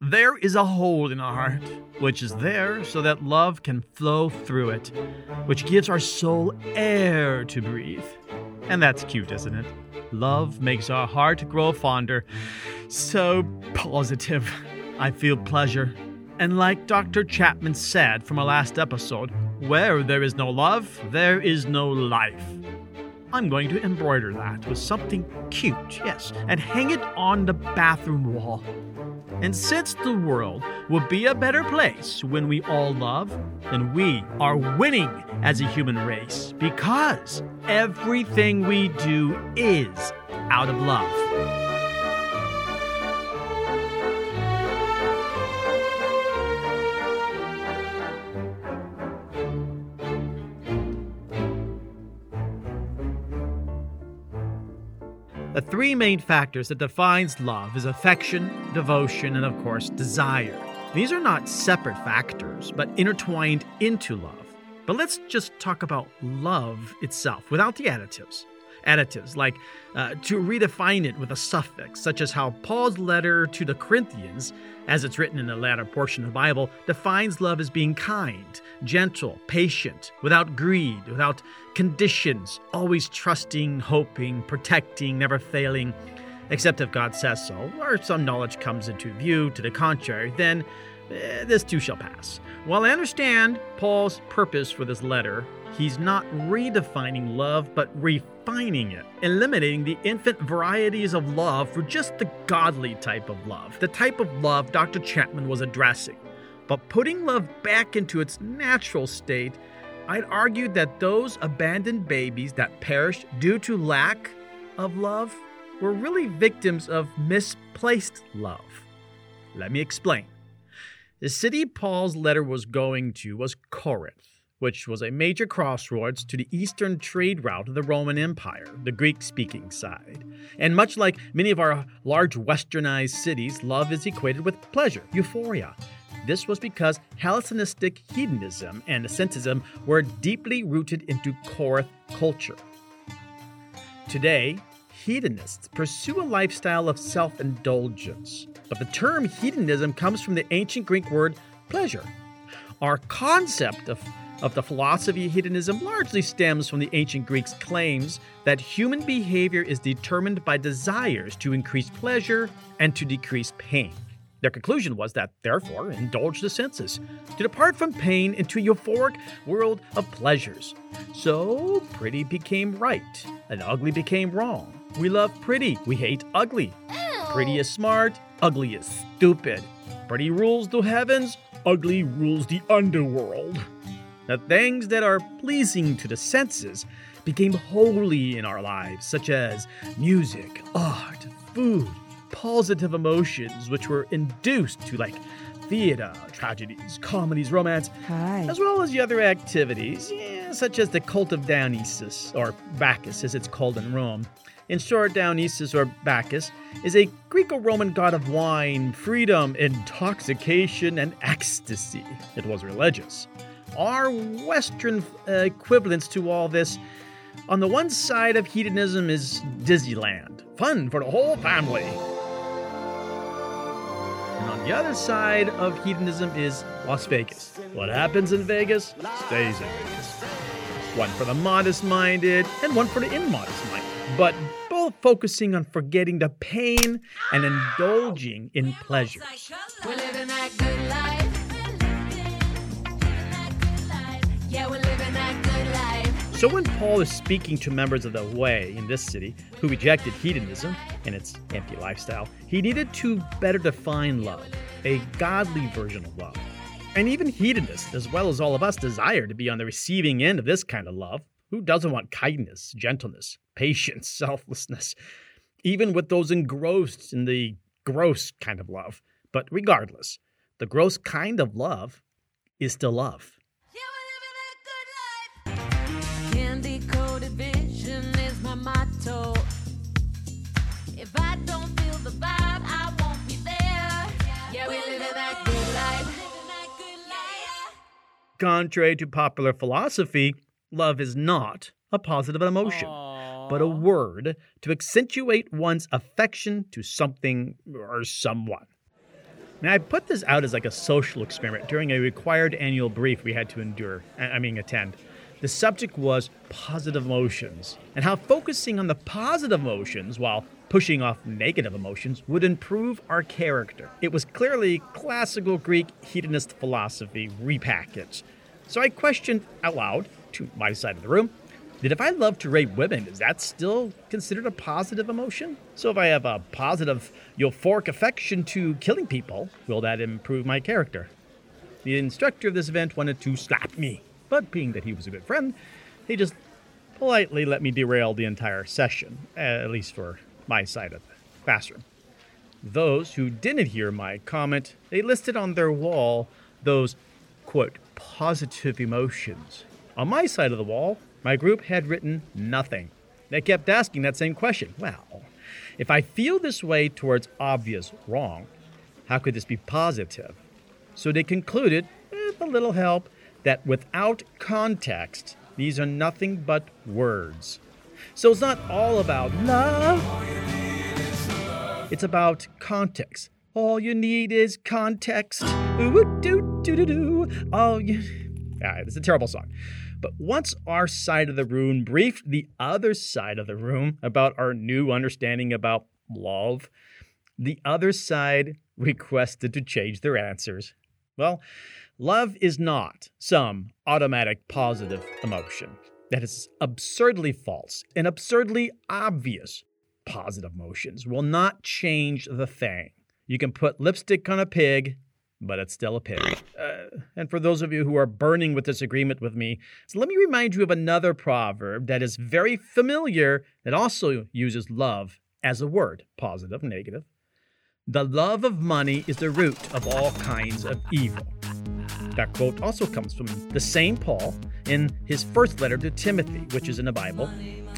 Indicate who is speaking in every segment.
Speaker 1: There is a hole in our heart, which is there so that love can flow through it, which gives our soul air to breathe. And that's cute, isn't it? Love makes our heart grow fonder. So positive. I feel pleasure. And like Dr. Chapman said from our last episode, where there is no love, there is no life. I'm going to embroider that with something cute, yes, and hang it on the bathroom wall. And since the world will be a better place when we all love, then we are winning as a human race because everything we do is out of love. The three main factors that defines love is affection, devotion, and of course, desire. These are not separate factors, but intertwined into love. But let's just talk about love itself without the additives additives, like uh, to redefine it with a suffix, such as how Paul's letter to the Corinthians, as it's written in the latter portion of the Bible, defines love as being kind, gentle, patient, without greed, without conditions, always trusting, hoping, protecting, never failing. Except if God says so, or some knowledge comes into view to the contrary, then eh, this too shall pass. While I understand Paul's purpose for this letter, he's not redefining love, but refining it, eliminating the infant varieties of love for just the godly type of love, the type of love Dr. Chapman was addressing. But putting love back into its natural state, I'd argue that those abandoned babies that perished due to lack of love were really victims of misplaced love. Let me explain. The city Paul's letter was going to was Corinth, which was a major crossroads to the eastern trade route of the Roman Empire, the Greek speaking side. And much like many of our large westernized cities, love is equated with pleasure, euphoria. This was because Hellenistic hedonism and asceticism were deeply rooted into Corinth culture. Today, hedonists pursue a lifestyle of self indulgence, but the term hedonism comes from the ancient Greek word pleasure. Our concept of, of the philosophy of hedonism largely stems from the ancient Greeks' claims that human behavior is determined by desires to increase pleasure and to decrease pain. Their conclusion was that, therefore, indulge the senses, to depart from pain into a euphoric world of pleasures. So, pretty became right, and ugly became wrong. We love pretty, we hate ugly. Pretty is smart, ugly is stupid. Pretty rules the heavens, ugly rules the underworld. The things that are pleasing to the senses became holy in our lives, such as music, art, food, positive emotions, which were induced to like theater, tragedies, comedies, romance,
Speaker 2: Hi.
Speaker 1: as well as the other activities, yeah, such as the cult of Dionysus, or Bacchus as it's called in Rome. In short, Dionysus or Bacchus is a Greco Roman god of wine, freedom, intoxication, and ecstasy. It was religious. Our Western uh, equivalents to all this on the one side of hedonism is Disneyland, fun for the whole family. And on the other side of hedonism is Las Vegas. What happens in Vegas stays in Vegas. One for the modest minded and one for the immodest minded. But both focusing on forgetting the pain and indulging in pleasures.
Speaker 3: We're living that good life. Yeah, we're living that good life.
Speaker 1: So when Paul is speaking to members of the way in this city who rejected hedonism and its empty lifestyle, he needed to better define love, a godly version of love. And even hedonists, as well as all of us, desire to be on the receiving end of this kind of love. Who doesn't want kindness, gentleness, patience, selflessness? Even with those engrossed in the gross kind of love. But regardless, the gross kind of love is still love.
Speaker 3: Yeah, we're living that good life. Candy coated vision is my motto. If I don't feel the vibe, I won't be there. Yeah, we're living that good life.
Speaker 1: Contrary to popular philosophy, love is not a positive emotion, but a word to accentuate one's affection to something or someone. Now, I put this out as like a social experiment during a required annual brief we had to endure, I mean, attend. The subject was positive emotions and how focusing on the positive emotions while pushing off negative emotions would improve our character. It was clearly classical Greek hedonist philosophy repackaged. So I questioned out loud to my side of the room that if I love to rape women, is that still considered a positive emotion? So if I have a positive euphoric affection to killing people, will that improve my character? The instructor of this event wanted to slap me, but being that he was a good friend, he just politely let me derail the entire session, at least for my side of the classroom. Those who didn't hear my comment, they listed on their wall those, quote, positive emotions. On my side of the wall, my group had written nothing. They kept asking that same question. Well, if I feel this way towards obvious wrong, how could this be positive? So they concluded, with a little help, that without context, these are nothing but words. So it's not all about love. It's about context. All you need is context. Ooh, doo, doo, doo, doo. All you. Ah, it's a terrible song. But once our side of the room briefed the other side of the room about our new understanding about love, the other side requested to change their answers. Well, love is not some automatic positive emotion. That is absurdly false and absurdly obvious. Positive emotions will not change the thing. You can put lipstick on a pig, but it's still a pig. Uh, and for those of you who are burning with disagreement with me, so let me remind you of another proverb that is very familiar that also uses love as a word positive, negative. The love of money is the root of all kinds of evil. That quote also comes from the same Paul in his first letter to Timothy, which is in the Bible.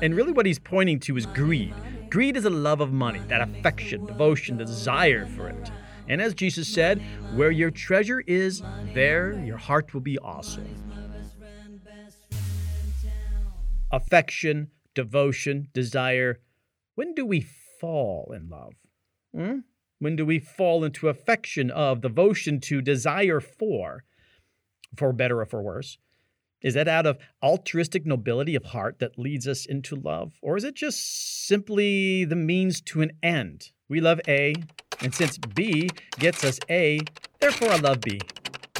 Speaker 1: And really, what he's pointing to is greed. Greed is a love of money, that affection, devotion, desire for it. And as Jesus said, where your treasure is, there your heart will be also. Affection, devotion, desire. When do we fall in love? Hmm? When do we fall into affection of, devotion to, desire for? for better or for worse? Is that out of altruistic nobility of heart that leads us into love? Or is it just simply the means to an end? We love A, and since B gets us A, therefore I love B.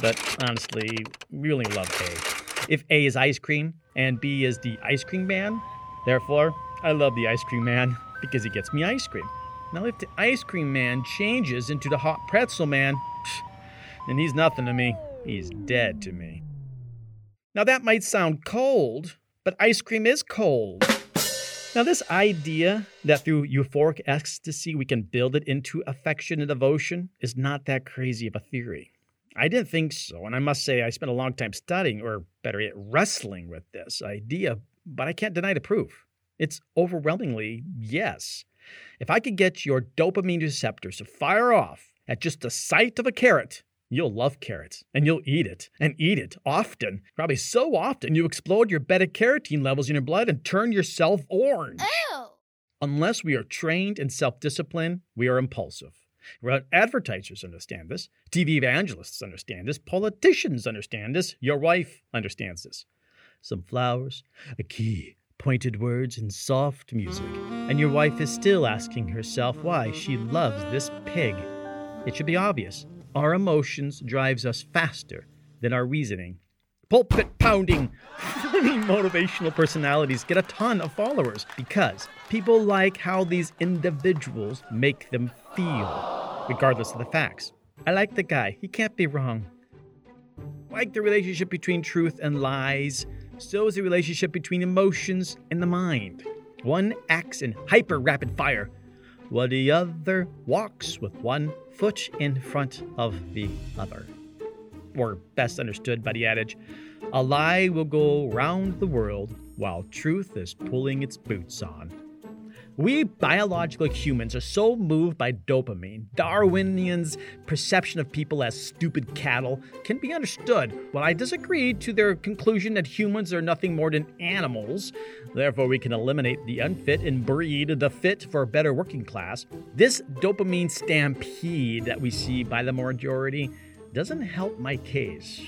Speaker 1: But honestly, we only love A. If A is ice cream and B is the ice cream man, therefore I love the ice cream man because he gets me ice cream. Now, if the ice cream man changes into the hot pretzel man, then he's nothing to me. He's dead to me. Now, that might sound cold, but ice cream is cold. Now, this idea that through euphoric ecstasy we can build it into affection and devotion is not that crazy of a theory. I didn't think so, and I must say I spent a long time studying, or better yet, wrestling with this idea, but I can't deny the proof. It's overwhelmingly yes. If I could get your dopamine receptors to fire off at just the sight of a carrot, You'll love carrots and you'll eat it and eat it often. Probably so often you explode your beta carotene levels in your blood and turn yourself orange.
Speaker 3: Ew.
Speaker 1: Unless we are trained in self discipline, we are impulsive. Well, advertisers understand this. TV evangelists understand this. Politicians understand this. Your wife understands this. Some flowers, a key, pointed words, and soft music. And your wife is still asking herself why she loves this pig. It should be obvious. Our emotions drives us faster than our reasoning. Pulpit pounding, motivational personalities get a ton of followers because people like how these individuals make them feel, regardless of the facts. I like the guy, he can't be wrong. Like the relationship between truth and lies, so is the relationship between emotions and the mind. One acts in hyper rapid fire, while the other walks with one foot in front of the other. Or best understood by the adage, a lie will go round the world while truth is pulling its boots on. We biological humans are so moved by dopamine. Darwinians' perception of people as stupid cattle can be understood. While I disagree to their conclusion that humans are nothing more than animals, therefore we can eliminate the unfit and breed the fit for a better working class, this dopamine stampede that we see by the majority doesn't help my case.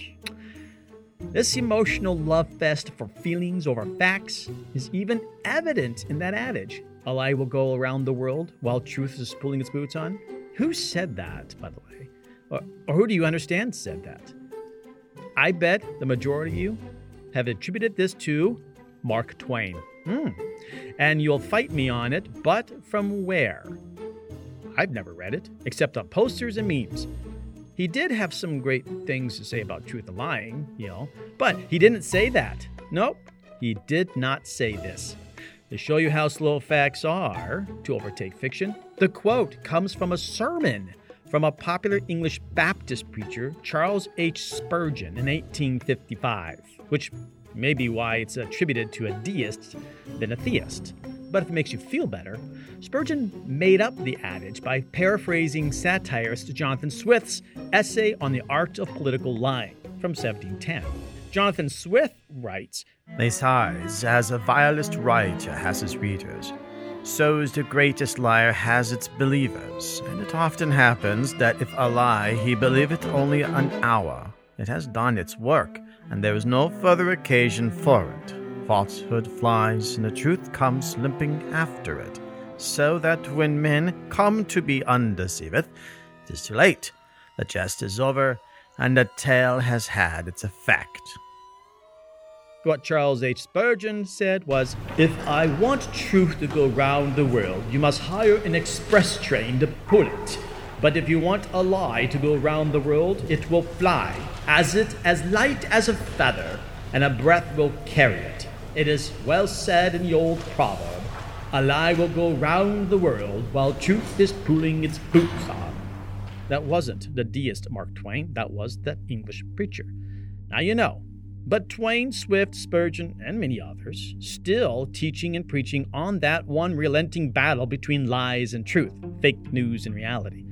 Speaker 1: This emotional love fest for feelings over facts is even evident in that adage a lie will go around the world while truth is pulling its boots on? Who said that, by the way? Or, or who do you understand said that? I bet the majority of you have attributed this to Mark Twain. Hmm. And you'll fight me on it, but from where? I've never read it, except on posters and memes. He did have some great things to say about truth and lying, you know, but he didn't say that. Nope, he did not say this. To show you how slow facts are to overtake fiction, the quote comes from a sermon from a popular English Baptist preacher, Charles H. Spurgeon, in 1855, which may be why it's attributed to a deist than a theist. But if it makes you feel better, Spurgeon made up the adage by paraphrasing satirist Jonathan Swift's essay on the art of political lying from 1710. Jonathan Swift writes
Speaker 2: Besides, as a vilest writer has his readers, so is the greatest liar has its believers, and it often happens that if a lie he believeth only an hour, it has done its work, and there is no further occasion for it. Falsehood flies, and the truth comes limping after it, so that when men come to be undeceived, it is too late. The jest is over, and the tale has had its effect.
Speaker 1: What Charles H. Spurgeon said was If I want truth to go round the world, you must hire an express train to pull it. But if you want a lie to go round the world, it will fly, as it as light as a feather, and a breath will carry it. It is well said in the old proverb, a lie will go round the world while truth is pulling its boots on. That wasn't the deist Mark Twain, that was the English preacher. Now you know. But Twain, Swift, Spurgeon, and many others still teaching and preaching on that one relenting battle between lies and truth, fake news and reality.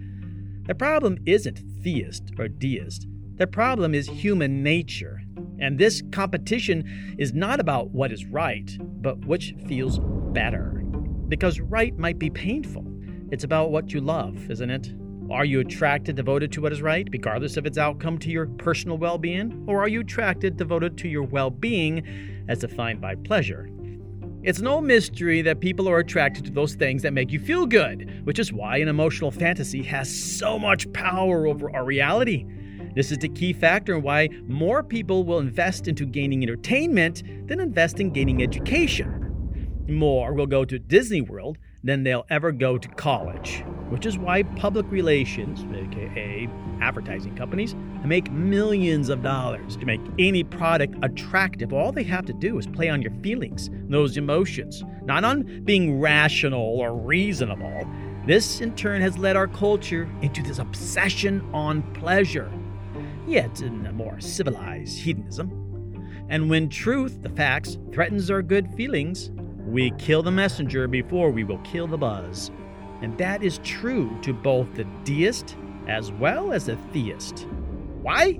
Speaker 1: The problem isn't theist or deist. The problem is human nature. And this competition is not about what is right, but which feels better. Because right might be painful. It's about what you love, isn't it? Are you attracted, devoted to what is right, regardless of its outcome to your personal well being? Or are you attracted, devoted to your well being as defined by pleasure? It's no mystery that people are attracted to those things that make you feel good, which is why an emotional fantasy has so much power over our reality. This is the key factor in why more people will invest into gaining entertainment than invest in gaining education. More will go to Disney World than they'll ever go to college, which is why public relations, aka advertising companies, make millions of dollars to make any product attractive. All they have to do is play on your feelings, those emotions, not on being rational or reasonable. This, in turn, has led our culture into this obsession on pleasure, yet in a more civilized hedonism. And when truth, the facts, threatens our good feelings, we kill the messenger before we will kill the buzz. And that is true to both the deist as well as the theist. Why?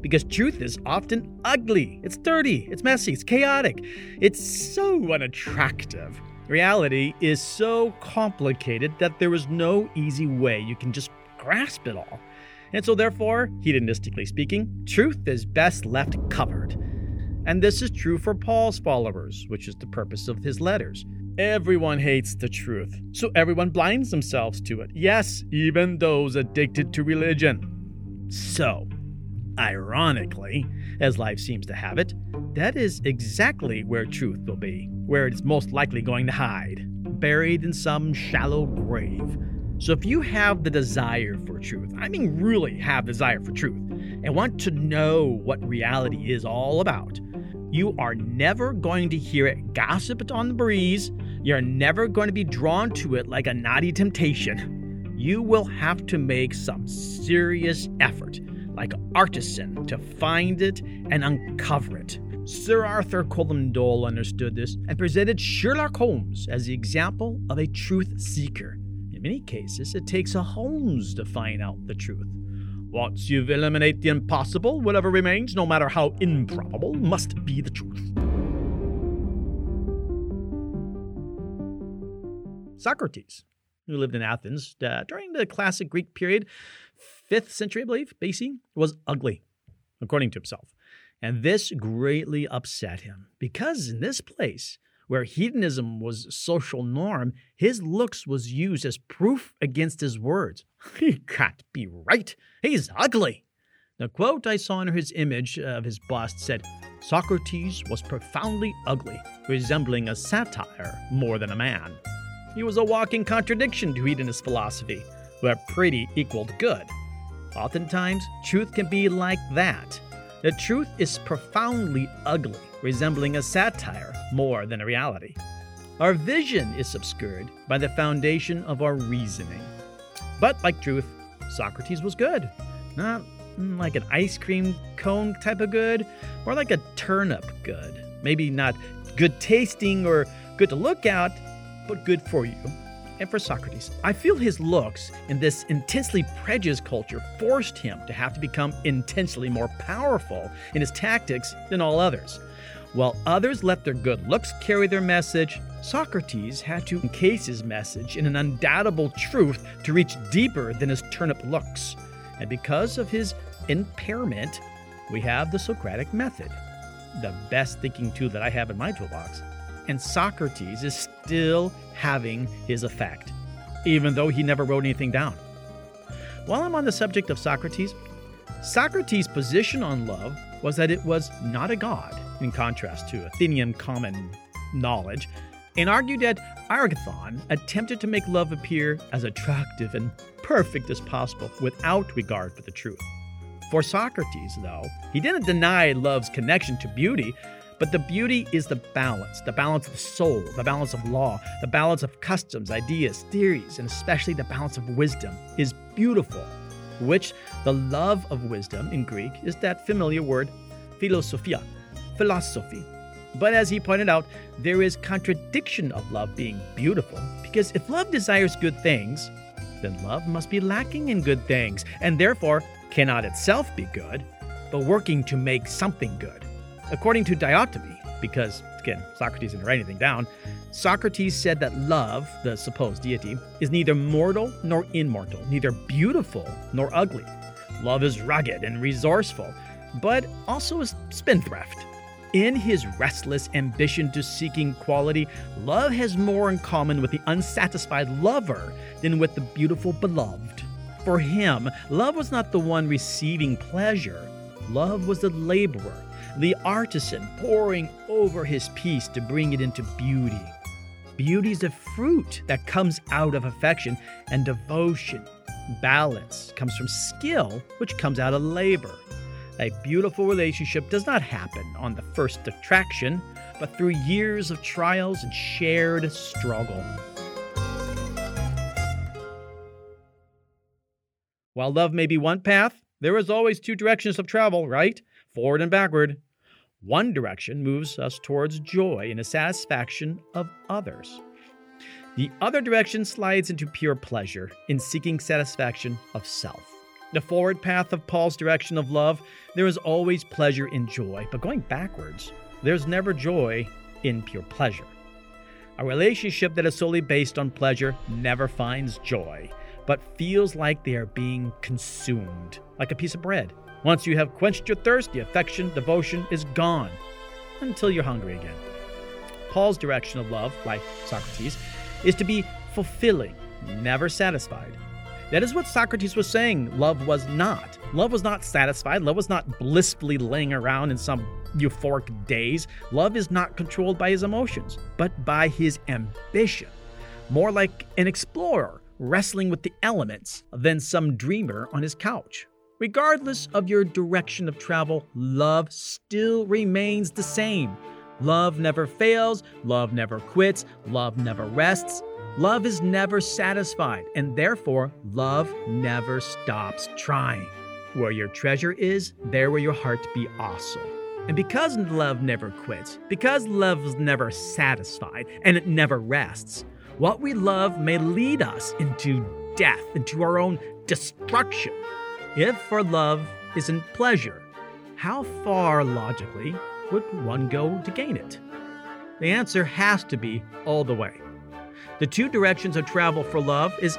Speaker 1: Because truth is often ugly, it's dirty, it's messy, it's chaotic, it's so unattractive. Reality is so complicated that there is no easy way you can just grasp it all. And so, therefore, hedonistically speaking, truth is best left covered. And this is true for Paul's followers, which is the purpose of his letters. Everyone hates the truth, so everyone blinds themselves to it. Yes, even those addicted to religion. So, ironically, as life seems to have it, that is exactly where truth will be, where it is most likely going to hide, buried in some shallow grave. So if you have the desire for truth, I mean really have desire for truth, and want to know what reality is all about, you are never going to hear it gossiped on the breeze. You're never going to be drawn to it like a naughty temptation. You will have to make some serious effort, like an artisan to find it and uncover it. Sir Arthur Conan Doyle understood this and presented Sherlock Holmes as the example of a truth seeker. In many cases, it takes a Holmes to find out the truth. Once you've eliminated the impossible, whatever remains, no matter how improbable, must be the truth. Socrates, who lived in Athens uh, during the classic Greek period, 5th century, I believe, BC, was ugly, according to himself. And this greatly upset him because in this place, where hedonism was social norm, his looks was used as proof against his words. He can't be right. He's ugly. The quote I saw in his image of his bust said, Socrates was profoundly ugly, resembling a satire more than a man. He was a walking contradiction to hedonist philosophy, where pretty equaled good. Oftentimes, truth can be like that. The truth is profoundly ugly, resembling a satire more than a reality. Our vision is obscured by the foundation of our reasoning. But like truth, Socrates was good. Not like an ice cream cone type of good, more like a turnip good. Maybe not good tasting or good to look at, but good for you. And for Socrates, I feel his looks in this intensely prejudiced culture forced him to have to become intensely more powerful in his tactics than all others. While others let their good looks carry their message, Socrates had to encase his message in an undoubtable truth to reach deeper than his turnip looks. And because of his impairment, we have the Socratic method, the best thinking tool that I have in my toolbox. And Socrates is still having his effect, even though he never wrote anything down. While I'm on the subject of Socrates, Socrates' position on love was that it was not a god, in contrast to Athenian common knowledge, and argued that Agathon attempted to make love appear as attractive and perfect as possible without regard for the truth. For Socrates, though, he didn't deny love's connection to beauty, but the beauty is the balance the balance of the soul, the balance of law, the balance of customs, ideas, theories, and especially the balance of wisdom is beautiful, which the love of wisdom in Greek is that familiar word philosophia, philosophy. But as he pointed out, there is contradiction of love being beautiful, because if love desires good things, then love must be lacking in good things, and therefore cannot itself be good, but working to make something good. According to Diotima, because again, Socrates didn't write anything down, Socrates said that love, the supposed deity, is neither mortal nor immortal, neither beautiful nor ugly. Love is rugged and resourceful, but also is spendthrift. In his restless ambition to seeking quality, love has more in common with the unsatisfied lover than with the beautiful beloved. For him, love was not the one receiving pleasure, love was the laborer, the artisan pouring over his piece to bring it into beauty. Beauty is a fruit that comes out of affection and devotion. Balance comes from skill, which comes out of labor. A beautiful relationship does not happen on the first attraction, but through years of trials and shared struggle. While love may be one path, there is always two directions of travel, right? Forward and backward. One direction moves us towards joy and the satisfaction of others. The other direction slides into pure pleasure in seeking satisfaction of self. The forward path of Paul's direction of love, there is always pleasure in joy, but going backwards, there's never joy in pure pleasure. A relationship that is solely based on pleasure never finds joy, but feels like they are being consumed, like a piece of bread. Once you have quenched your thirst, the affection, devotion is gone until you're hungry again. Paul's direction of love, like Socrates, is to be fulfilling, never satisfied. That is what Socrates was saying love was not. Love was not satisfied. Love was not blissfully laying around in some euphoric daze. Love is not controlled by his emotions, but by his ambition. More like an explorer wrestling with the elements than some dreamer on his couch. Regardless of your direction of travel, love still remains the same. Love never fails, love never quits, love never rests. Love is never satisfied, and therefore, love never stops trying. Where your treasure is, there will your heart be also. And because love never quits, because love is never satisfied, and it never rests, what we love may lead us into death, into our own destruction. If for love isn't pleasure, how far logically would one go to gain it? The answer has to be all the way. The two directions of travel for love is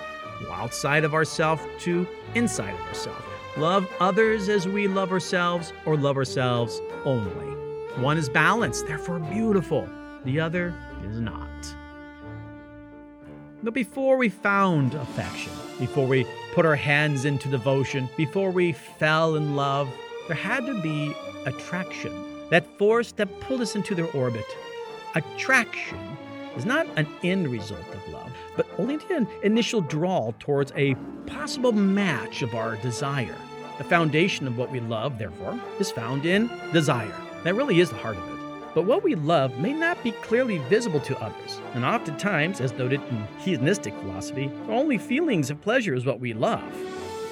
Speaker 1: outside of ourself to inside of ourself. Love others as we love ourselves, or love ourselves only. One is balanced, therefore beautiful. The other is not. But before we found affection, before we put our hands into devotion, before we fell in love, there had to be attraction, that force that pulled us into their orbit. Attraction is not an end result of love, but only an initial draw towards a possible match of our desire. The foundation of what we love, therefore, is found in desire. That really is the heart of it. But what we love may not be clearly visible to others, and oftentimes, as noted in hedonistic philosophy, only feelings of pleasure is what we love.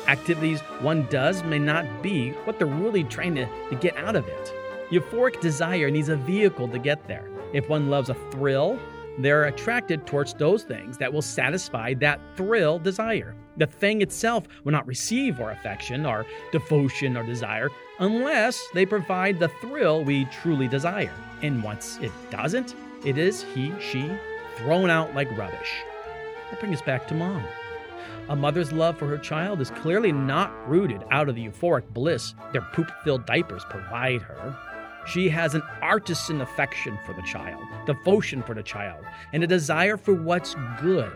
Speaker 1: Activities one does may not be what they're really trying to, to get out of it. Euphoric desire needs a vehicle to get there. If one loves a thrill, they're attracted towards those things that will satisfy that thrill desire. The thing itself will not receive our affection, our devotion, or desire unless they provide the thrill we truly desire. And once it doesn't, it is he, she thrown out like rubbish. That brings us back to mom. A mother's love for her child is clearly not rooted out of the euphoric bliss their poop filled diapers provide her. She has an artisan affection for the child, devotion for the child, and a desire for what's good.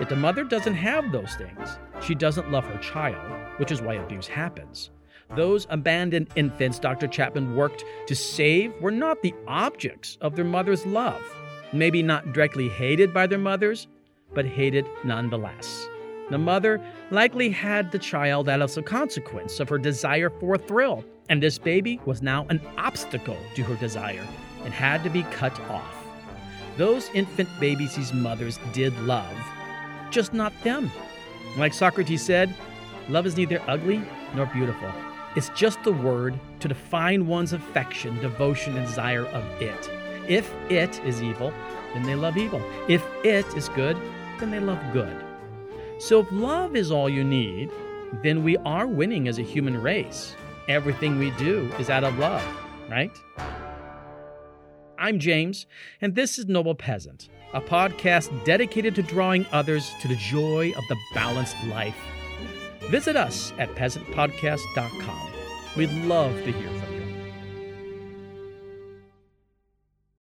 Speaker 1: If the mother doesn't have those things, she doesn't love her child, which is why abuse happens. Those abandoned infants Dr. Chapman worked to save were not the objects of their mother's love. Maybe not directly hated by their mothers, but hated nonetheless. The mother likely had the child as a consequence of her desire for a thrill, and this baby was now an obstacle to her desire and had to be cut off. Those infant babies these mothers did love, just not them. Like Socrates said, love is neither ugly nor beautiful. It's just the word to define one's affection, devotion, and desire of it. If it is evil, then they love evil. If it is good, then they love good. So if love is all you need, then we are winning as a human race. Everything we do is out of love, right? I'm James, and this is Noble Peasant, a podcast dedicated to drawing others to the joy of the balanced life. Visit us at peasantpodcast.com. We'd love to hear from you.